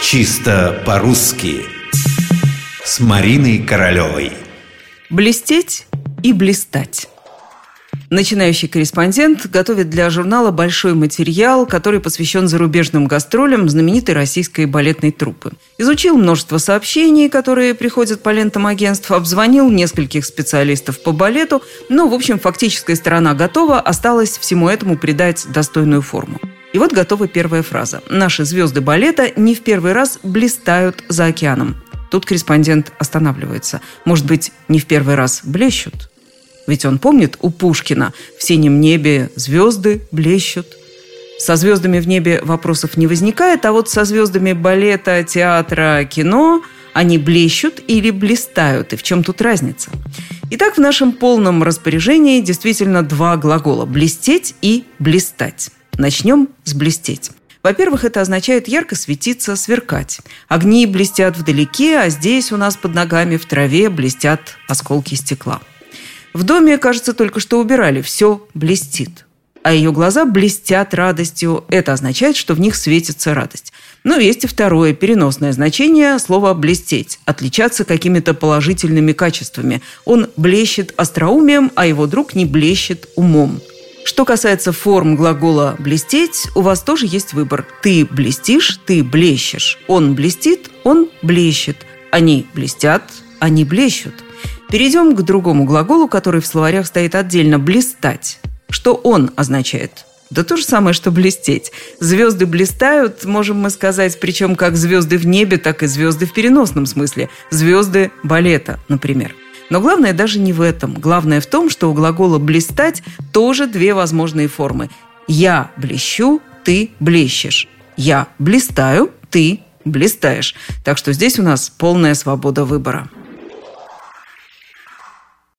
Чисто по-русски С Мариной Королевой Блестеть и блистать Начинающий корреспондент готовит для журнала большой материал, который посвящен зарубежным гастролям знаменитой российской балетной труппы. Изучил множество сообщений, которые приходят по лентам агентств, обзвонил нескольких специалистов по балету, но, в общем, фактическая сторона готова, осталось всему этому придать достойную форму. И вот готова первая фраза. Наши звезды балета не в первый раз блистают за океаном. Тут корреспондент останавливается. Может быть, не в первый раз блещут? Ведь он помнит у Пушкина «В синем небе звезды блещут». Со звездами в небе вопросов не возникает, а вот со звездами балета, театра, кино они блещут или блистают, и в чем тут разница? Итак, в нашем полном распоряжении действительно два глагола – блестеть и блистать. Начнем с блестеть. Во-первых, это означает ярко светиться, сверкать. Огни блестят вдалеке, а здесь у нас под ногами в траве блестят осколки стекла. В доме, кажется, только что убирали. Все блестит. А ее глаза блестят радостью. Это означает, что в них светится радость. Но есть и второе, переносное значение слова «блестеть», отличаться какими-то положительными качествами. Он блещет остроумием, а его друг не блещет умом. Что касается форм глагола «блестеть», у вас тоже есть выбор. Ты блестишь, ты блещешь. Он блестит, он блещет. Они блестят, они блещут. Перейдем к другому глаголу, который в словарях стоит отдельно – «блистать». Что он означает? Да то же самое, что блестеть. Звезды блистают, можем мы сказать, причем как звезды в небе, так и звезды в переносном смысле. Звезды балета, например. Но главное даже не в этом. Главное в том, что у глагола «блистать» тоже две возможные формы. «Я блещу», «ты блещешь». «Я блистаю», «ты блистаешь». Так что здесь у нас полная свобода выбора.